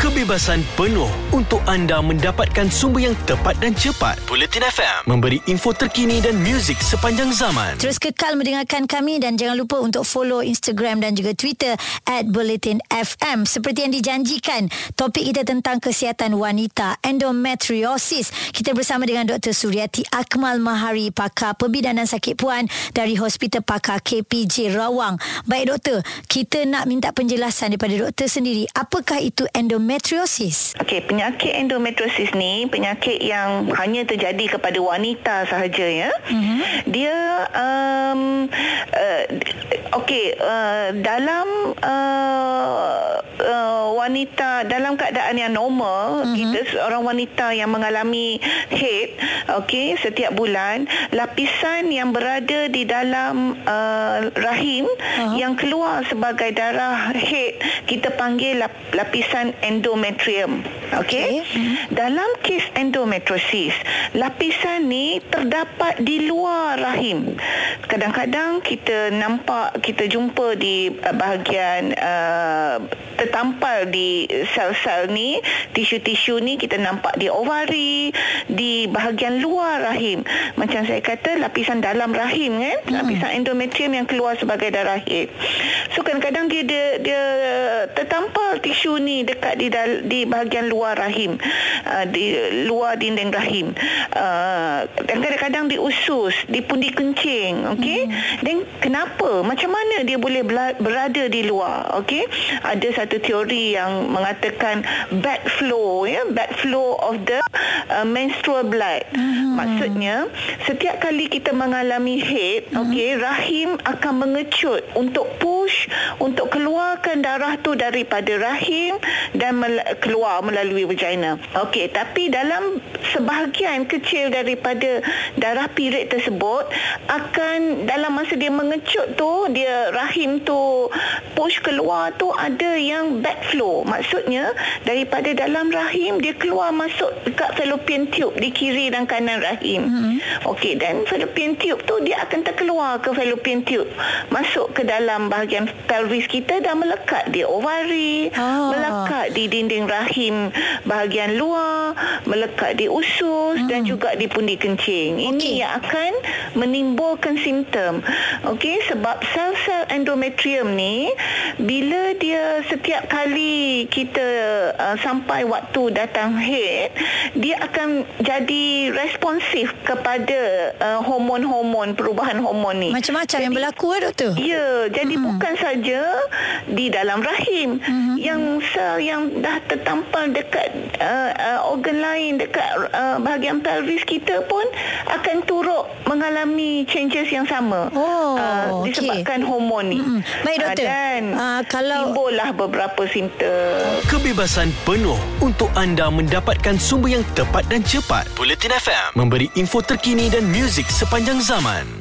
Kebebasan penuh untuk anda mendapatkan sumber yang tepat dan cepat. Bulletin FM memberi info terkini dan muzik sepanjang zaman. Terus kekal mendengarkan kami dan jangan lupa untuk follow Instagram dan juga Twitter at Bulletin FM. Seperti yang dijanjikan, topik kita tentang kesihatan wanita, endometriosis. Kita bersama dengan Dr. Suryati Akmal Mahari, pakar perbidanan sakit puan dari Hospital Pakar KPJ Rawang. Baik doktor, kita nak minta penjelasan daripada doktor sendiri. Apakah itu endometriosis? Endometriosis? Okey, penyakit endometriosis ni penyakit yang hanya terjadi kepada wanita sahaja ya. Mm-hmm. Dia um, uh, okey, uh, dalam uh, uh, wanita dalam keadaan yang normal, mm-hmm. kita seorang wanita yang mengalami head, okey, setiap bulan, lapisan yang berada di dalam uh, rahim uh-huh. yang keluar sebagai darah head, kita panggil lap- lapisan endometrium. Okey. Okay. Mm-hmm. Dalam kes endometriosis, lapisan ni terdapat di luar rahim. Kadang-kadang kita nampak kita jumpa di uh, bahagian uh, tertampal di sel-sel ni, tisu-tisu ni kita nampak di ovari, di bahagian luar rahim. Macam saya kata lapisan dalam rahim kan, mm-hmm. lapisan endometrium yang keluar sebagai darah head. So kadang-kadang dia dia, dia tertampal tisu ni dekat di dal- di bahagian luar rahim uh, di luar dinding rahim uh, dan kadang-kadang di usus di pundi kencing okey hmm. dan kenapa macam mana dia boleh berada di luar okey ada satu teori yang mengatakan back flow ya back flow of the uh, menstrual blood hmm. maksudnya setiap kali kita mengalami head hmm. okey rahim akan mengecut untuk push untuk keluarkan darah tu daripada rahim dan mel- keluar melalui vagina. Okey, tapi dalam sebahagian kecil daripada darah period tersebut akan dalam masa dia mengecut tu, dia rahim tu push keluar tu ada yang backflow. Maksudnya daripada dalam rahim dia keluar masuk dekat fallopian tube di kiri dan kanan rahim. Hmm. Okey, dan fallopian tube tu dia akan terkeluar ke fallopian tube, masuk ke dalam bahagian pelvis kita dan melekat di ovari, oh. melekat di dinding rahim bahagian luar, melekat di usus hmm. dan juga di pundi kencing. Okay. Ini yang akan menimbulkan simptom. Okey, sebab sel-sel endometrium ni bila dia setiap kali kita uh, sampai waktu datang head, dia akan jadi responsif kepada uh, hormon-hormon perubahan hormon ni. Macam-macam jadi, yang berlaku eh doktor? Ya, jadi hmm. bukan saja di dalam rahim hmm. Yang sel yang dah tertampal dekat uh, uh, organ lain dekat uh, bahagian pelvis kita pun akan turut mengalami changes yang sama. Oh, uh, disebabkan okay. hormon ni. Mm-hmm. baik doktor. uh, dan uh, kalau timbullah beberapa simptom. Kebebasan penuh untuk anda mendapatkan sumber yang tepat dan cepat. Bulletin FM memberi info terkini dan muzik sepanjang zaman